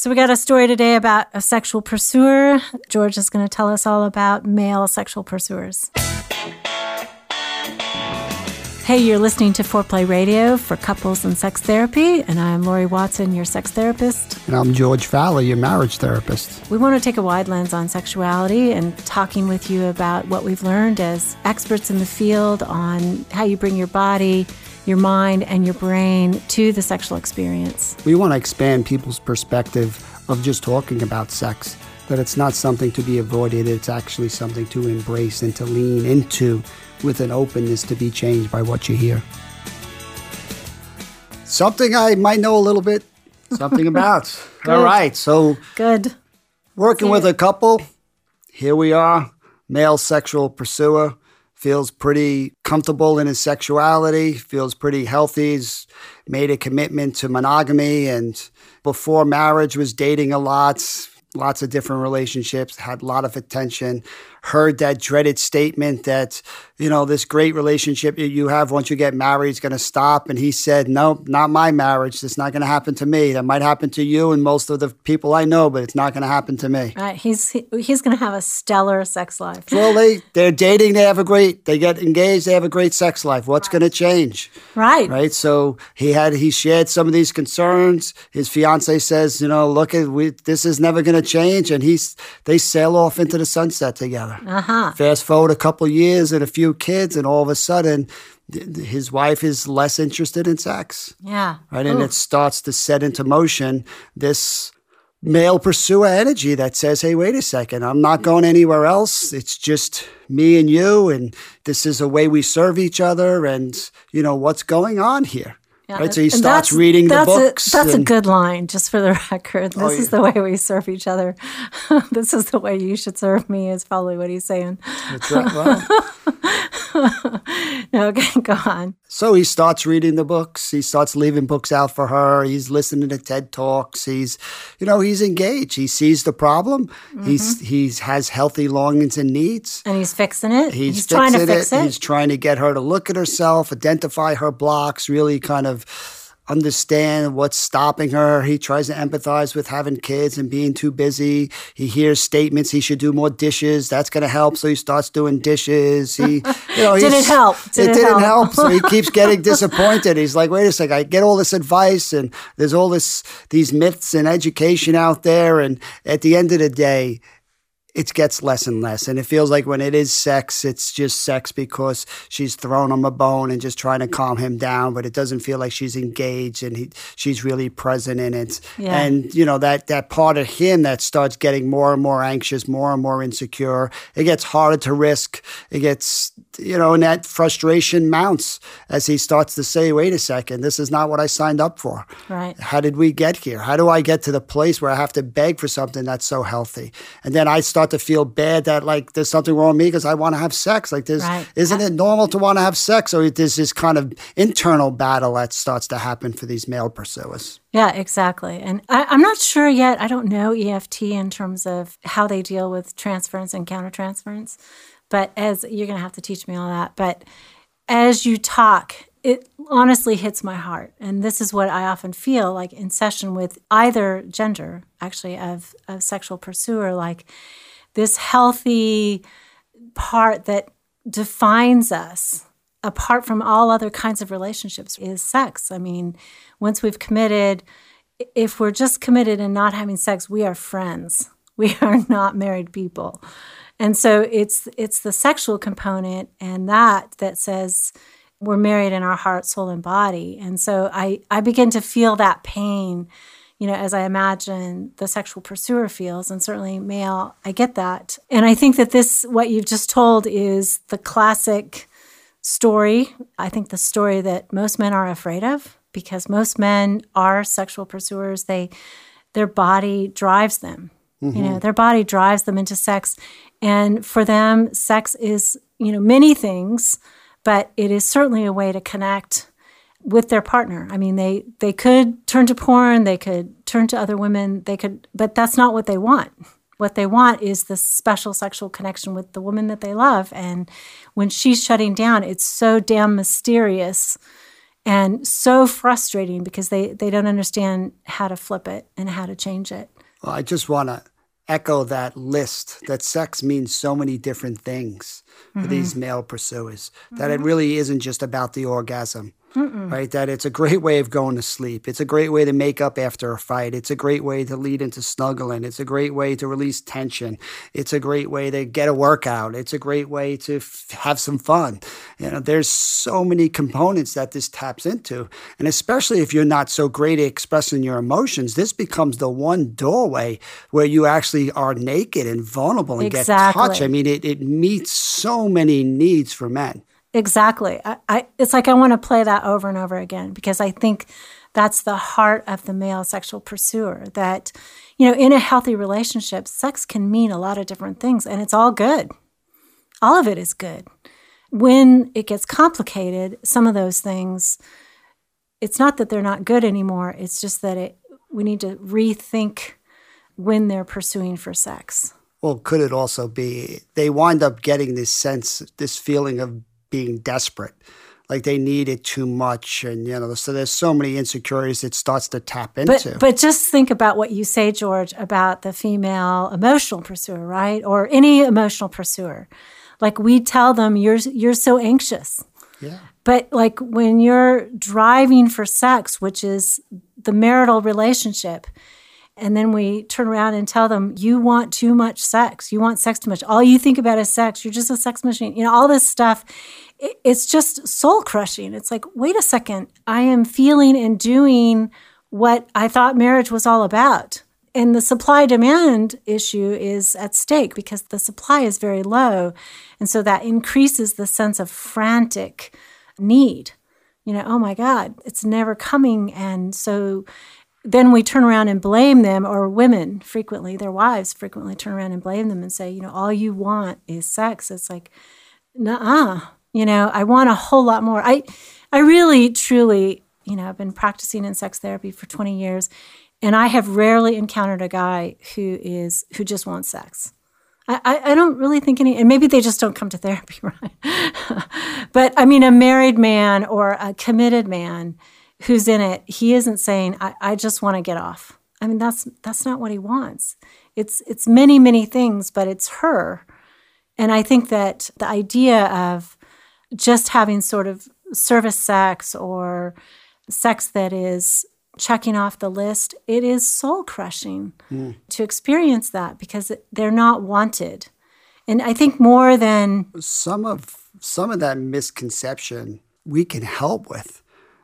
So, we got a story today about a sexual pursuer. George is going to tell us all about male sexual pursuers. Hey, you're listening to Foreplay Radio for couples and sex therapy, and I'm Laurie Watson, your sex therapist. And I'm George Faller, your marriage therapist. We want to take a wide lens on sexuality and talking with you about what we've learned as experts in the field on how you bring your body, your mind, and your brain to the sexual experience. We want to expand people's perspective of just talking about sex, that it's not something to be avoided, it's actually something to embrace and to lean into with an openness to be changed by what you hear. Something I might know a little bit something about. All right, so Good. working with a couple, here we are, male sexual pursuer, feels pretty comfortable in his sexuality, feels pretty healthy, he's made a commitment to monogamy and before marriage was dating a lot, lots of different relationships, had a lot of attention, heard that dreaded statement that, you know, this great relationship you have once you get married is going to stop. And he said, no, not my marriage. It's not going to happen to me. That might happen to you and most of the people I know, but it's not going to happen to me. Right. He's he, he's going to have a stellar sex life. Well, they, they're dating, they have a great, they get engaged, they have a great sex life. What's going to change? Right. Right. So he had, he shared some of these concerns. His fiance says, you know, look at, we, this is never going to change. And he's, they sail off into the sunset together. Uh-huh. Fast forward a couple years and a few kids, and all of a sudden, his wife is less interested in sex. Yeah. Right. And it starts to set into motion this male pursuer energy that says, hey, wait a second, I'm not going anywhere else. It's just me and you. And this is a way we serve each other. And, you know, what's going on here? Yeah, Right. So he and starts reading the that's books. A, that's a good line, just for the record. Oh, this Oh, is the way we serve each other. this is the way you should serve me, is probably what he's saying. That's right. Well, No, okay, go on. So he starts reading the books. He starts leaving books out for her. He's listening to TED Talks. He's, you know, he's engaged. He sees the problem. He's mm-hmm. he's has healthy longings and needs. And he's fixing it. He's, He's, trying to fix it. He's trying to get her to look at herself, identify her blocks, really kind of understand what's stopping her. He tries to empathize with having kids and being too busy. He hears statements he should do more dishes. That's going to help. So he starts doing dishes. He, you know, Did it he's- help? Did it, it didn't help? help. So he keeps getting disappointed. He's like, wait a second, I get all this advice and there's all this these myths and education out there. And at the end of the day, it gets less and less. And it feels like when it is sex, it's just sex because she's thrown him a bone and just trying to calm him down. But it doesn't feel like she's engaged and he, she's really present in it. Yeah. And, you know, that, that part of him that starts getting more and more anxious, more and more insecure, it gets harder to risk. It gets, you know, and that frustration mounts as he starts to say, wait a second, this is not what I signed up for. Right. How did we get here? How do I get to the place where I have to beg for something that's so healthy? And then I start to feel bad that like there's something wrong with me because I want to have sex. Like this, Right. isn't it normal to want to have sex? Or there's this kind of internal battle that starts to happen for these male pursuers. Yeah, exactly. And I, I'm not sure yet. I don't know EFT in terms of how they deal with transference and countertransference. But as you're going to have to teach me all that. But as you talk, it honestly hits my heart. And this is what I often feel like in session with either gender, actually, of, of sexual pursuer, like this healthy part that defines us apart from all other kinds of relationships is sex. I mean, once we've committed, if we're just committed and not having sex, we are friends. We are not married people. And so it's it's the sexual component and that that says we're married in our heart, soul, and body. And so I, I begin to feel that pain, you know, as I imagine the sexual pursuer feels, and certainly male, I get that. And I think that this, what you've just told, is the classic story. I think the story that most men are afraid of because most men are sexual pursuers. They their body drives them. Mm-hmm. You know, their body drives them into sex. And for them, sex is, you know, many things, but it is certainly a way to connect with their partner. I mean, they they could turn to porn, they could turn to other women, they could, but that's not what they want. What they want is this special sexual connection with the woman that they love. And when she's shutting down, it's so damn mysterious and so frustrating because they, they don't understand how to flip it and how to change it. Well, I just want to echo that list that sex means so many different things for mm-hmm. these male pursuers, that mm-hmm. it really isn't just about the orgasm. Mm-mm. right? That it's a great way of going to sleep. It's a great way to make up after a fight. It's a great way to lead into snuggling. It's a great way to release tension. It's a great way to get a workout. It's a great way to f- have some fun. You know, there's so many components that this taps into, and especially if you're not so great at expressing your emotions, this becomes the one doorway where you actually are naked and vulnerable and exactly. get touched. I mean, it, it meets so many needs for men. Exactly. I, I, it's like I want to play that over and over again because I think that's the heart of the male sexual pursuer. That, you know, in a healthy relationship, sex can mean a lot of different things and it's all good. All of it is good. When it gets complicated, some of those things, it's not that they're not good anymore. It's just that it, we need to rethink when they're pursuing for sex. Well, could it also be they wind up getting this sense, this feeling of being desperate. Like they need it too much and you know so there's so many insecurities it starts to tap into. but, but just think about what you say george about the female emotional pursuer right? Or any emotional pursuer. Like we tell them you're you're so anxious. Yeah. But like when you're driving for sex which is the marital relationship and then we turn around and tell them you want too much sex. You want sex too much. All you think about is sex. You're just a sex machine. You know all this stuff it's just soul crushing. It's like wait a second. I am feeling and doing what i thought marriage was all about. And the supply demand issue is at stake because the supply is very low. And so that increases the sense of frantic need. You know oh my god it's never coming. And so then we turn around and blame them, or women frequently, their wives frequently turn around and blame them and say, you know, all you want is sex. It's like, nah, you know, I want a whole lot more. I, I really, truly, you know, I've been practicing in sex therapy for 20 years, and I have rarely encountered a guy who is who just wants sex. I, I don't really think any, and maybe they just don't come to therapy, right? but I mean, a married man or a committed man who's in it, he isn't saying, I, I just want to get off. I mean, that's that's not what he wants. It's it's many, many things, but it's her. And I think that the idea of just having sort of service sex or sex that is checking off the list, it is soul crushing mm. to experience that because they're not wanted. And I think more than some of some of that misconception we can help with.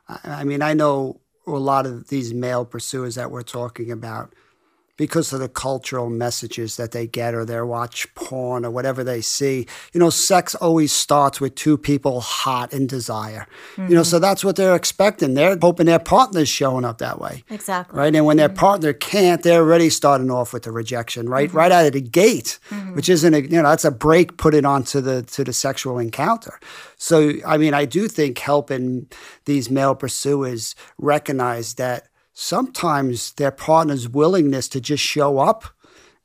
I mean, I know a lot of these male pursuers that we're talking about because of the cultural messages that they get or they watch porn or whatever they see. You know, sex always starts with two people hot in desire. Mm-hmm. You know, so that's what they're expecting. They're hoping their partner's showing up that way. Exactly. Right. And when their mm-hmm. partner can't, they're already starting off with the rejection, right? Mm-hmm. Right out of the gate, mm-hmm. Mm-hmm. which isn't a you know, that's a break put it onto the to the sexual encounter. So I mean, I do think helping these male pursuers recognize that sometimes their partner's willingness to just show up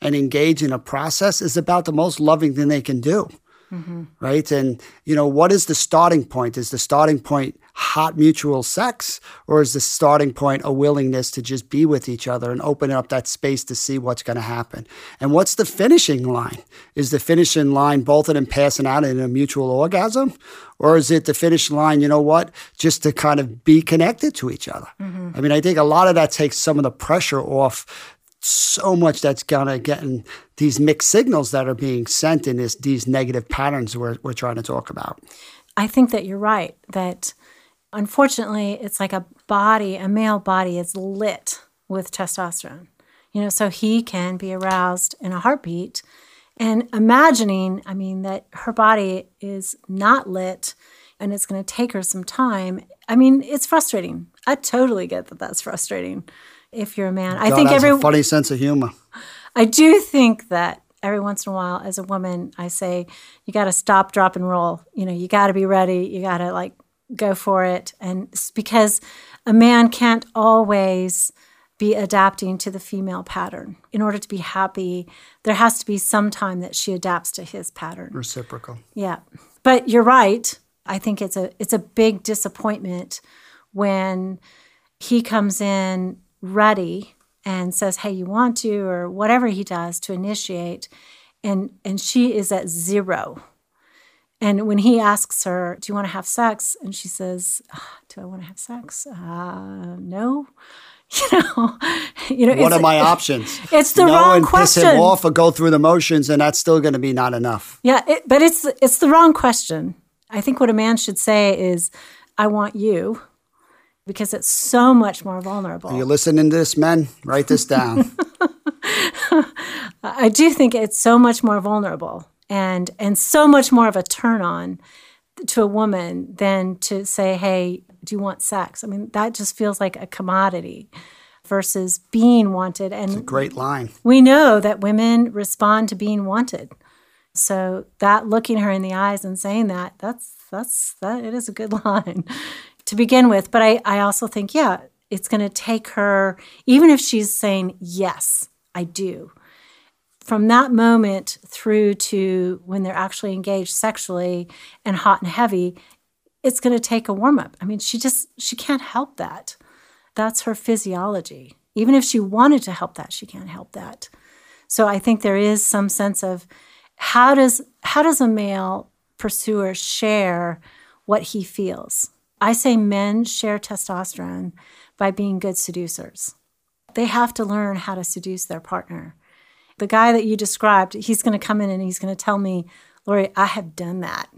and engage in a process is about the most loving thing they can do. Mm-hmm. Right. And, you know, what is the starting point? Is the starting point hot mutual sex, or is the starting point a willingness to just be with each other and open up that space to see what's going to happen? And what's the finishing line? Is the finishing line both of them passing out in a mutual orgasm, or is it the finish line, you know what, just to kind of be connected to each other? Mm-hmm. I mean, I think a lot of that takes some of the pressure off so much that's gonna getting these mixed signals that are being sent in this these negative patterns we're, we're trying to talk about. I think that you're right. That unfortunately, it's like a body, a male body is lit with testosterone. You know, so he can be aroused in a heartbeat and imagining, I mean, that her body is not lit and it's going to take her some time. I mean, it's frustrating. I totally get that that's frustrating. If you're a man. I think has every a funny sense of humor. I do think that every once in a while as a woman I say you got to stop drop and roll. You know, you got to be ready. You got to like go for it and because a man can't always be adapting to the female pattern. In order to be happy, there has to be some time that she adapts to his pattern. Reciprocal. Yeah. But you're right. I think it's a it's a big disappointment when he comes in ready and says, "Hey, you want to," or whatever he does to initiate, and and she is at zero. And when he asks her, "Do you want to have sex?" and she says, "Ah, "Do I want to have sex? Uh, no." You know, you know. What are my options? It's the no wrong and piss him question. off or go through the motions, and that's still going to be not enough. Yeah, it, but it's it's the wrong question. I think what a man should say is, "I want you," because it's so much more vulnerable. Are you listening to this, men? Write this down. I do think it's so much more vulnerable and and so much more of a turn on to a woman than to say, "Hey, do you want sex?" I mean, that just feels like a commodity versus being wanted. And Great line. we know that women respond to being wanted. So that looking her in the eyes and saying that, that's that's that it is a good line to begin with. But I, I also think, yeah, it's gonna take her, even if she's saying, Yes, I do, from that moment through to when they're actually engaged sexually and hot and heavy, it's gonna take a warm up. I mean, she just she can't help that. That's her physiology. Even if she wanted to help that, she can't help that. So I think there is some sense of how does how does a male pursuer share what he feels? I say men share testosterone by being good seducers. They have to learn how to seduce their partner. The guy that you described, he's going to come in and he's going to tell me, Laurie, I have done that.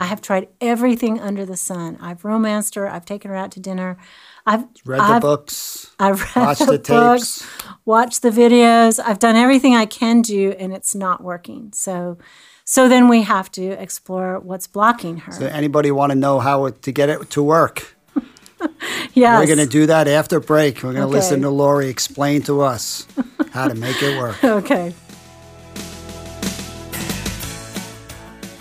I have tried everything under the sun. I've romanced her. I've taken her out to dinner. I've Read the I've, books. I've read watched the, the books, tapes. watched the videos. I've done everything I can do, and it's not working. So, so then we have to explore what's blocking her. So anybody want to know how to get it to work? yes, We're going to do that after break. We're going to Okay. listen to Laurie explain to us how to make it work. okay.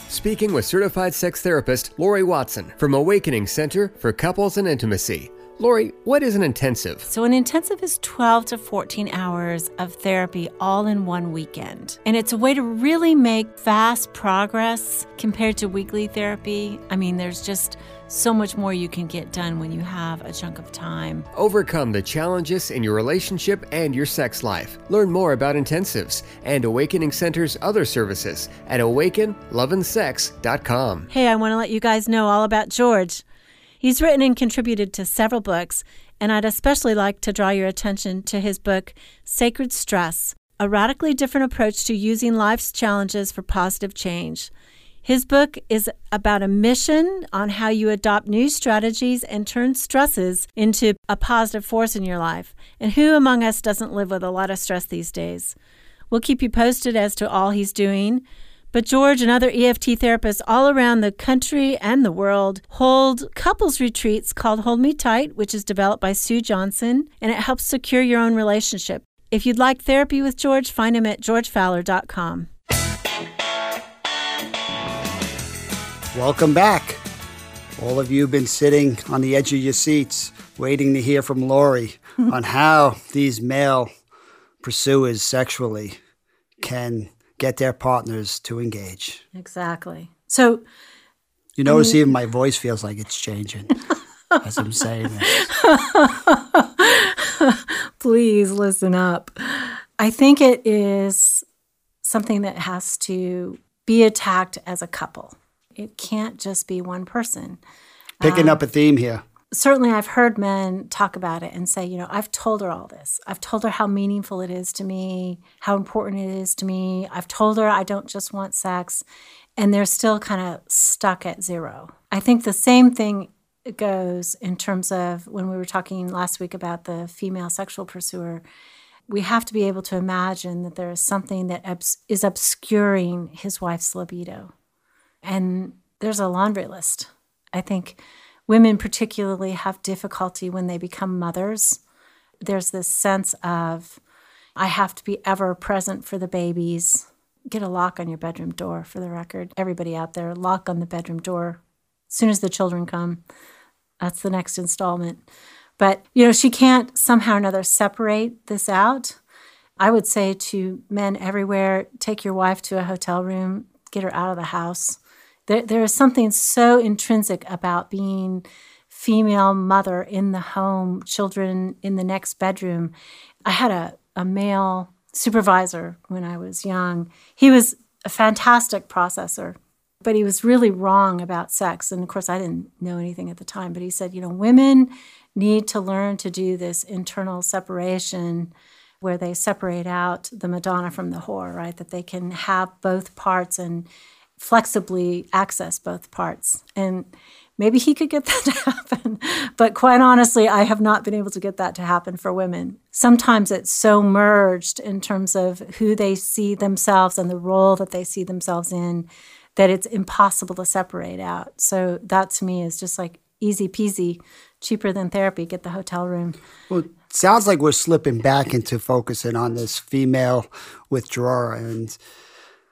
Speaking with certified sex therapist Laurie Watson from Awakening Center for Couples and Intimacy. Laurie, what is an intensive? So, an intensive is 12 to 14 hours of therapy all in one weekend. And it's a way to really make fast progress compared to weekly therapy. I mean, there's just so much more you can get done when you have a chunk of time. Overcome the challenges in your relationship and your sex life. Learn more about intensives and Awakening Center's other services at awakenloveandsex.com. Hey, I want to let you guys know all about George. He's written and contributed to several books, and I'd especially like to draw your attention to his book, Sacred Stress A Radically Different Approach to Using Life's Challenges for Positive Change. His book is about a mission on how you adopt new strategies and turn stresses into a positive force in your life. And who among us doesn't live with a lot of stress these days? We'll keep you posted as to all he's doing. But George and other EFT therapists all around the country and the world hold couples retreats called Hold Me Tight, which is developed by Sue Johnson, and it helps secure your own relationship. If you'd like therapy with George, find him at georgefaller.com. Welcome back. All of you have been sitting on the edge of your seats waiting to hear from Laurie on how these male pursuers sexually can get their partners to engage. Exactly. So You notice um, even my voice feels like it's changing as I'm saying this. please listen up. I think it is something that has to be attacked as a couple. It can't just be one person. Picking um, up a theme here. Certainly, I've heard men talk about it and say, you know, I've told her all this. I've told her how meaningful it is to me, how important it is to me. I've told her I don't just want sex. And they're still kind of stuck at zero. I think the same thing goes in terms of when we were talking last week about the female sexual pursuer. We have to be able to imagine that there is something that is obscuring his wife's libido. And there's a laundry list. I think women, particularly, have difficulty when they become mothers there's this sense of I have to be ever present for the babies. Get a lock on your bedroom door for the record. Everybody out there, lock on the bedroom door as soon as the children come. That's the next installment. But, you know, she can't somehow or another separate this out. I would say to men everywhere take your wife to a hotel room, get her out of the house. There, there is something so intrinsic about being female mother in the home, children in the next bedroom. I had a, a male supervisor when I was young. He was a fantastic processor, but he was really wrong about sex. And of course, I didn't know anything at the time, but he said, you know, women need to learn to do this internal separation where they separate out the Madonna from the whore, right? That they can have both parts and flexibly access both parts. And maybe he could get that to happen. But quite honestly, I have not been able to get that to happen for women. Sometimes it's so merged in terms of who they see themselves and the role that they see themselves in that it's impossible to separate out. So that to me is just like easy peasy, cheaper than therapy. Get the hotel room. Well, sounds like we're slipping back into focusing on this female withdrawer. And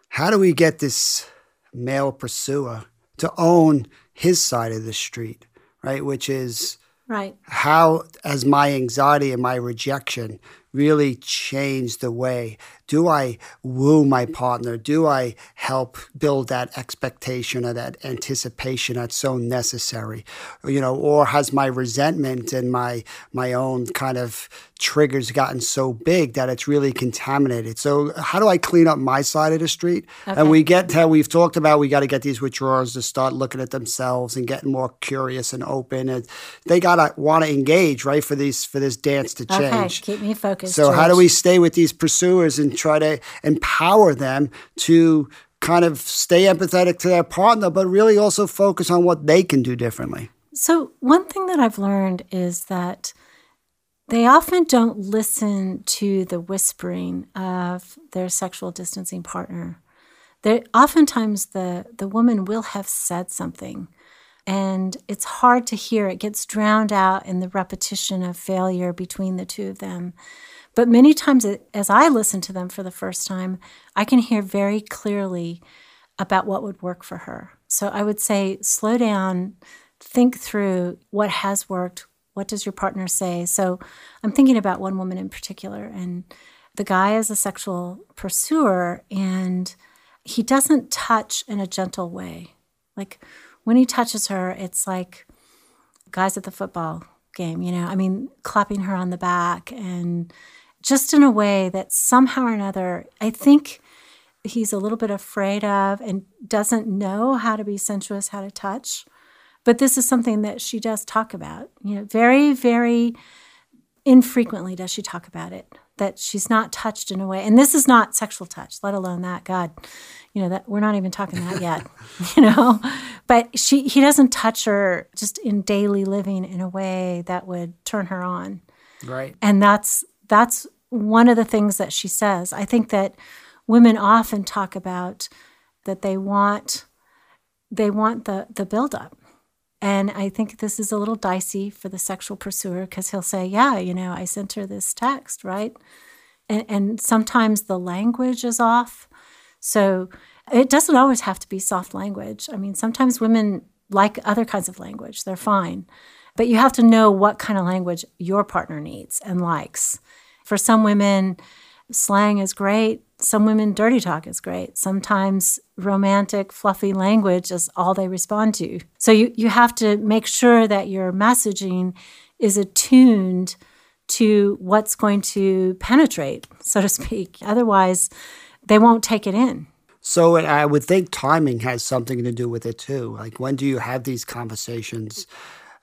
how do we get this male pursuer to own his side of the street, right? Which is right. How has my anxiety and my rejection really changed the way do I woo my partner? Do I help build that expectation or that anticipation that's so necessary? You know, or has my resentment and my my own kind of triggers gotten so big that it's really contaminated? So how do I clean up my side of the street? Okay. And we get to we've talked about we got to get these withdrawers to start looking at themselves and getting more curious and open and they gotta want to engage, right, for these for this dance to change. Okay, keep me focused. So George. how do we stay with these pursuers and try to empower them to kind of stay empathetic to their partner, but really also focus on what they can do differently. So, one thing that I've learned is that they often don't listen to the whispering of their sexual distancing partner. They, oftentimes, the, the woman will have said something, and it's hard to hear. It gets drowned out in the repetition of failure between the two of them. But many times, as I listen to them for the first time, I can hear very clearly about what would work for her. So I would say, slow down, think through what has worked. What does your partner say? So I'm thinking about one woman in particular, and the guy is a sexual pursuer, and he doesn't touch in a gentle way. Like when he touches her, it's like guys at the football game, you know, I mean, clapping her on the back and just in a way that somehow or another, I think he's a little bit afraid of and doesn't know how to be sensuous, how to touch. But this is something that she does talk about. You know, very, very infrequently does she talk about it. That she's not touched in a way, and this is not sexual touch, let alone that. God, you know that we're not even talking that yet. you know, but she he doesn't touch her just in daily living in a way that would turn her on. Right. And that's that's one of the things that she says. I think that women often talk about that they want they want the the buildup. And I think this is a little dicey for the sexual pursuer because he'll say, Yeah, you know, I sent her this text, right? And, and sometimes the language is off. So it doesn't always have to be soft language. I mean, sometimes women like other kinds of language, they're fine. But you have to know what kind of language your partner needs and likes. For some women, slang is great. Some women, dirty talk is great. Sometimes romantic, fluffy language is all they respond to. So you, you have to make sure that your messaging is attuned to what's going to penetrate, so to speak. Otherwise, they won't take it in. So I would think timing has something to do with it too. Like when do you have these conversations?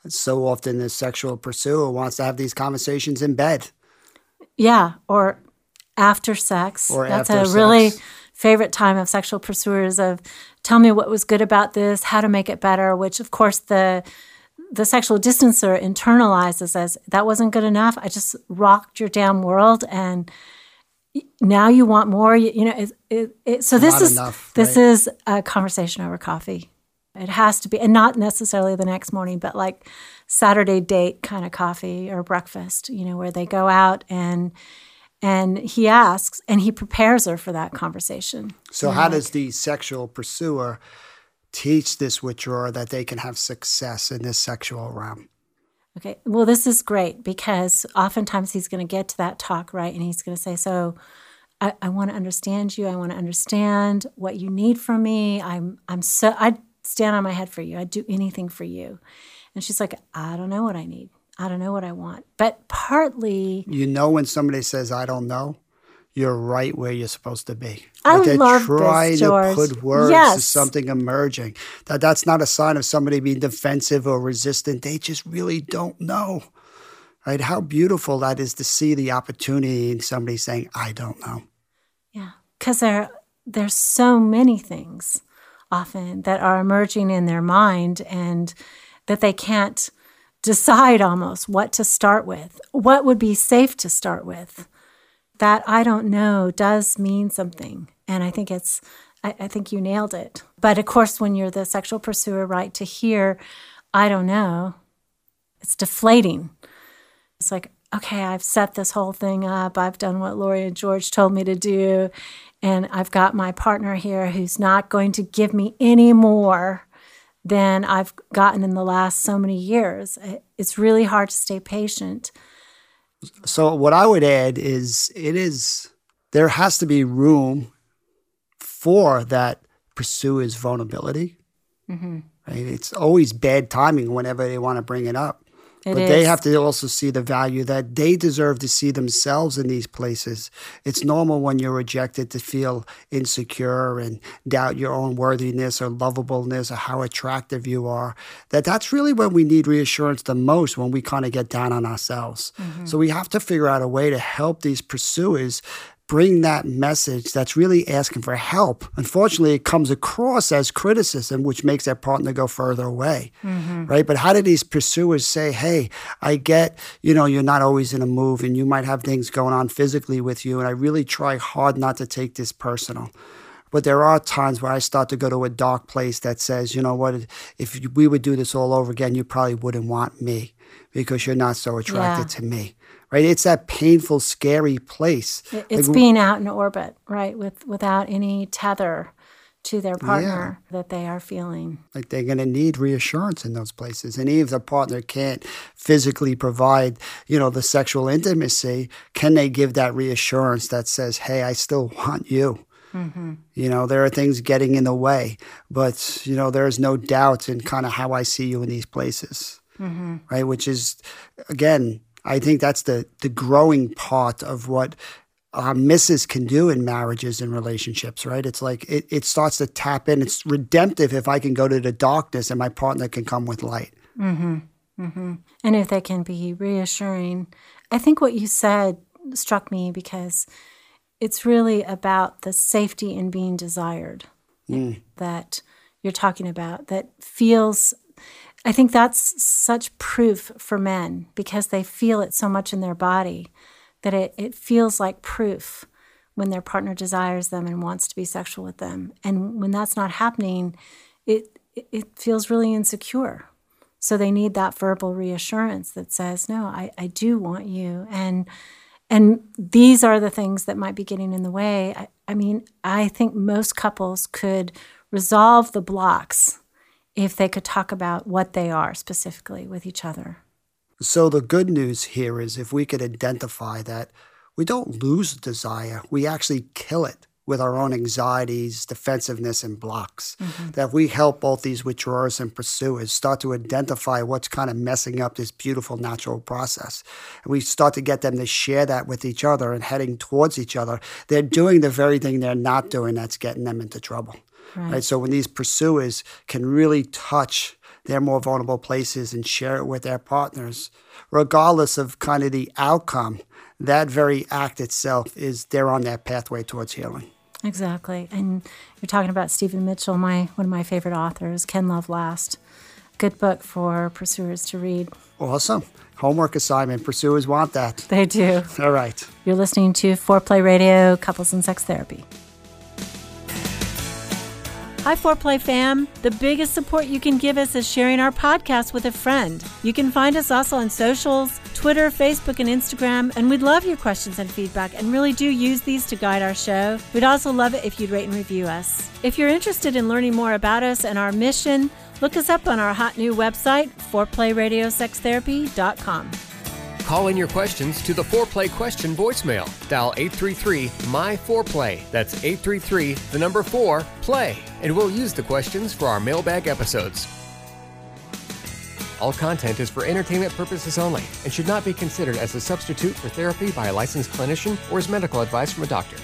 So often the sexual pursuer wants to have these conversations in bed. Yeah, or after sex. Or That's after a sex. really favorite time of sexual pursuers of tell me what was good about this, how to make it better, which of course the the sexual distancer internalizes as that wasn't good enough. I just rocked your damn world and now you want more. You, you know, it, it, it, so this Not is enough, this right. is a conversation over coffee. It has to be, and not necessarily the next morning, but like Saturday date kind of coffee or breakfast, you know, where they go out and and he asks and he prepares her for that conversation. So, how does the sexual pursuer teach this withdrawer that they can have success in this sexual realm? Okay. Well, this is great because oftentimes he's going to get to that talk, right? And he's going to say, So I, I want to understand you. I want to understand what you need from me. I'm, I'm so, I'd stand on my head for you. I'd do anything for you. And she's like, I don't know what I need. I don't know what I want. But partly, You know, when somebody says, I don't know, you're right where you're supposed to be. I Like love this, trying George. to put words to something emerging. That that's not a sign of somebody being defensive or resistant. They just really don't know. Right? How beautiful that is to see the opportunity in somebody saying, I don't know. Yeah, because there there's so many things often that are emerging in their mind and that they can't decide almost what to start with. What would be safe to start with? That I don't know does mean something, and I think it's. I, I think you nailed it. But of course, when you're the sexual pursuer, right, to hear, I don't know, it's deflating. It's like, okay, I've set this whole thing up. I've done what Laurie and George told me to do. And I've got my partner here who's not going to give me any more than I've gotten in the last so many years. It's really hard to stay patient. So what I would add is it is there has to be room for that pursuer's vulnerability. Mm-hmm. Right? It's always bad timing whenever they want to bring it up. It but they have to also see the value that they deserve to see themselves in these places. It's normal when you're rejected to feel insecure and doubt your own worthiness or lovableness or how attractive you are. That that's really when we need reassurance the most when we kind of get down on ourselves. Mm-hmm. So we have to figure out a way to help these pursuers bring that message that's really asking for help. Unfortunately, it comes across as criticism, which makes that partner go further away, mm-hmm. right? But how do these pursuers say, hey, I get, you know, you're not always in a move and you might have things going on physically with you, and I really try hard not to take this personal. But there are times where I start to go to a dark place that says, you know what, if we would do this all over again, you probably wouldn't want me because you're not so attracted Yeah. to me. Right? It's that painful, scary place. It's Like, being out in orbit, right, with without any tether to their partner that they are feeling. like they're going to need reassurance in those places and even if the partner can't physically provide you know the sexual intimacy can they give that reassurance that says hey i still want you Mm-hmm. you know there are things getting in the way but you know there's no doubt in kind of how i see you in these places mm-hmm. right which is again i think that's the the growing part of what uh, misses can do in marriages and relationships, right? It's like it, it starts to tap in. It's redemptive if I can go to the darkness and my partner can come with light. Mm-hmm. and if they can be reassuring. I think what you said struck me because it's really about the safety in being desired mm. that you're talking about that feels I think that's such proof for men because they feel it so much in their body that it, it feels like proof when their partner desires them and wants to be sexual with them. And when that's not happening, it it- it feels really insecure. So they need that verbal reassurance that says, No, I, I do want you. And and these are the things that might be getting in the way. I, I mean, I think most couples could resolve the blocks if they could talk about what they are specifically with each other. So the good news here is if we could identify that we don't lose desire, we actually kill it with our own anxieties, defensiveness, and blocks. Mm-hmm. That we help both these withdrawers and pursuers start to identify what's kind of messing up this beautiful natural process. And we start to get them to share that with each other and heading towards each other. They're doing the very thing they're not doing that's getting them into trouble. Right. So when these pursuers can really touch their more vulnerable places and share it with their partners, regardless of kind of the outcome, that very act itself is they're on that pathway towards healing. Exactly. And you're talking about Stephen Mitchell, my one of my favorite authors, Can Love Last. Good book for pursuers to read. Awesome. Homework assignment. Pursuers want that. They do. All right. You're listening to Foreplay Radio, Couples and Sex Therapy. Hi, Foreplay fam. The biggest support you can give us is sharing our podcast with a friend. You can find us also on socials Twitter, Facebook, and Instagram, and we'd love your questions and feedback and really do use these to guide our show. We'd also love it if you'd rate and review us. If you're interested in learning more about us and our mission, look us up on our hot new website, foreplayradiosextherapy.com. Call in your questions to the Foreplay question voicemail. Dial 833 My Foreplay. That's 833 the number 4 play. And we'll use the questions for our mailbag episodes. All content is for entertainment purposes only and should not be considered as a substitute for therapy by a licensed clinician or as medical advice from a doctor.